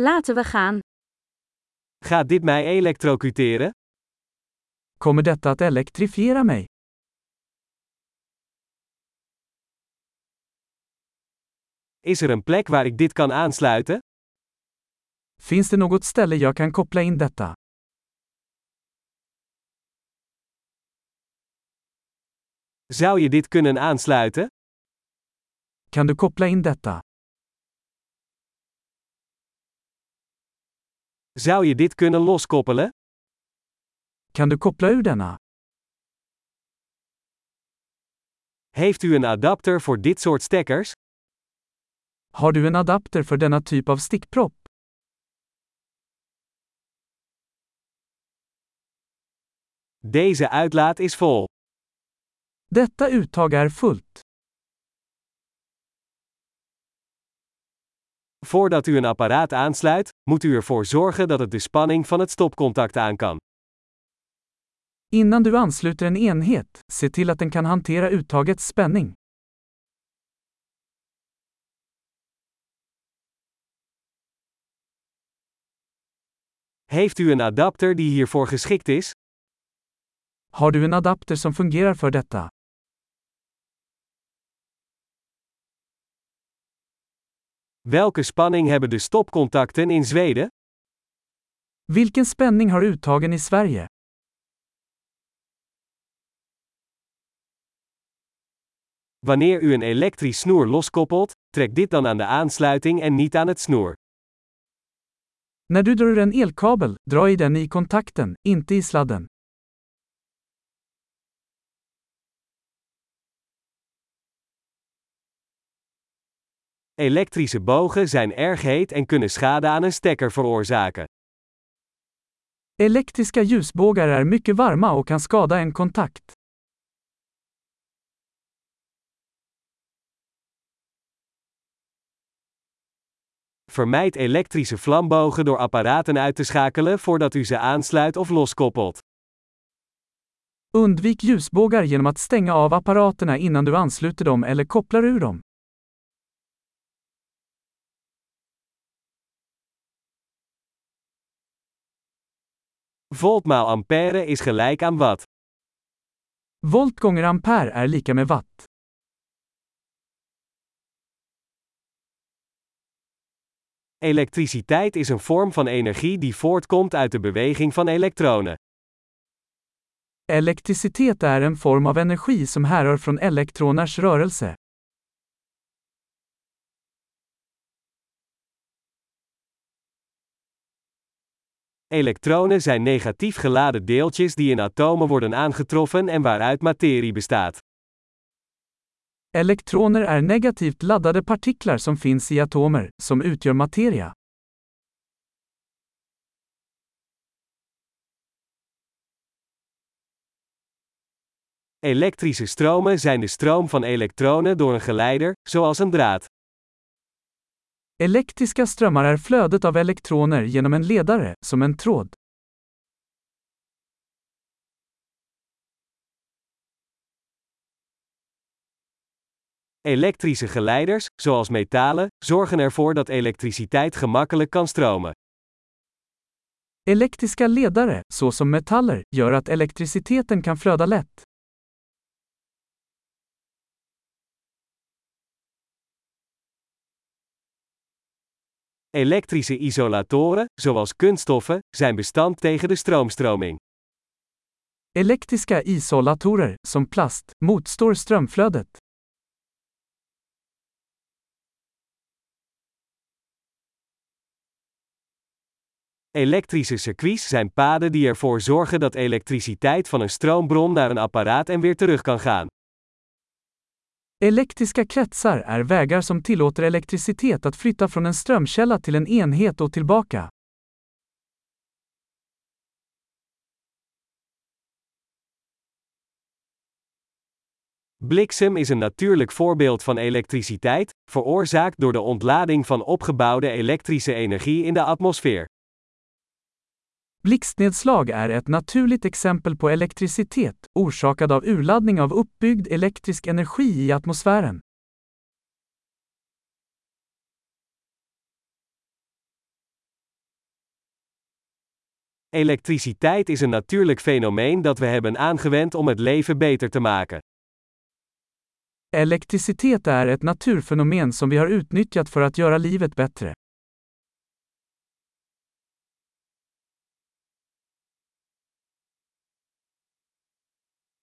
Laten we gaan. Gaat dit mij elektrocuteren? Kommer detta att elektrifiera mig? Is er een plek waar ik dit kan aansluiten? Finns det något ställe jag kan koppla in detta? Zou je dit kunnen aansluiten? Kan du koppla in detta? Zou je dit kunnen loskoppelen? Kan du koppla ur denna? Heeft u een adapter voor dit soort stekkers? Har du en adapter för denna typ av stickpropp? Deze uitlaat is vol. Detta uttag är fullt. Voordat u een apparaat aansluit, moet u ervoor zorgen dat het de spanning van het stopcontact aan kan. Innan du ansluter en enhet, se till att den kan hantera uttagets spänning. Heeft u een adapter die hiervoor geschikt is? Har du en adapter som fungerar för detta? Welke spanning hebben de stopcontacten in Zweden? Vilken spänning har uttagen i Sverige? Wanneer u een elektrisch snoer loskoppelt, trek dit dan aan de aansluiting en niet aan het snoer. När du drar ur en elkabel, dra i den i kontakten, inte i sladden. Elektrische bogen zijn erg heet en kunnen schade aan een stekker veroorzaken. Elektriska ljusbågar är mycket varma och kan skada en kontakt. Vermijd elektrische vlambogen door apparaten uit te schakelen voordat u ze aansluit of loskoppelt. Undvik ljusbågar genom att stänga av apparaterna innan du ansluter dem eller kopplar ur dem. Volt maal ampère is gelijk aan watt. Volt gånger ampere är lika med watt. Elektriciteit is een vorm van energie die voortkomt uit de beweging van elektronen. Elektricitet är en form av energi som härrör från elektroners rörelse. Elektronen zijn negatief geladen deeltjes die in atomen worden aangetroffen en waaruit materie bestaat. Elektroner är negativt laddade partiklar som finns i atomer, som utgör materia. Elektrische stromen zijn de stroom van elektronen door een geleider, zoals een draad. Elektriska strömmar är flödet av elektroner genom en ledare, som en tråd. Elektrische geleiders, zoals metalen, zorgen ervoor dat elektriciteit gemakkelijk kan stromen. Elektriska ledare, såsom metaller, gör att elektriciteten kan flöda lätt. Elektrische isolatoren, zoals kunststoffen, zijn bestand tegen de stroomstroming. Elektriska isolatorer, som plast, motstår strömflödet. Elektrische circuits zijn paden die ervoor zorgen dat elektriciteit van een stroombron naar een apparaat en weer terug kan gaan. Elektriska kretsar är vägar som tillåter elektricitet att flytta från en strömkälla till en enhet och tillbaka. Bliksem is een natuurlijk voorbeeld van elektriciteit, veroorzaakt door de ontlading van opgebouwde elektrische energie in de atmosfeer. Blixtnedslag är ett naturligt exempel på elektricitet, orsakad av urladdning av uppbyggd elektrisk energi i atmosfären. Elektriciteit is een natuurlijk fenomeen dat we hebben aangewend om het leven beter te maken. Elektricitet är ett naturfenomen som vi har utnyttjat för att göra livet bättre.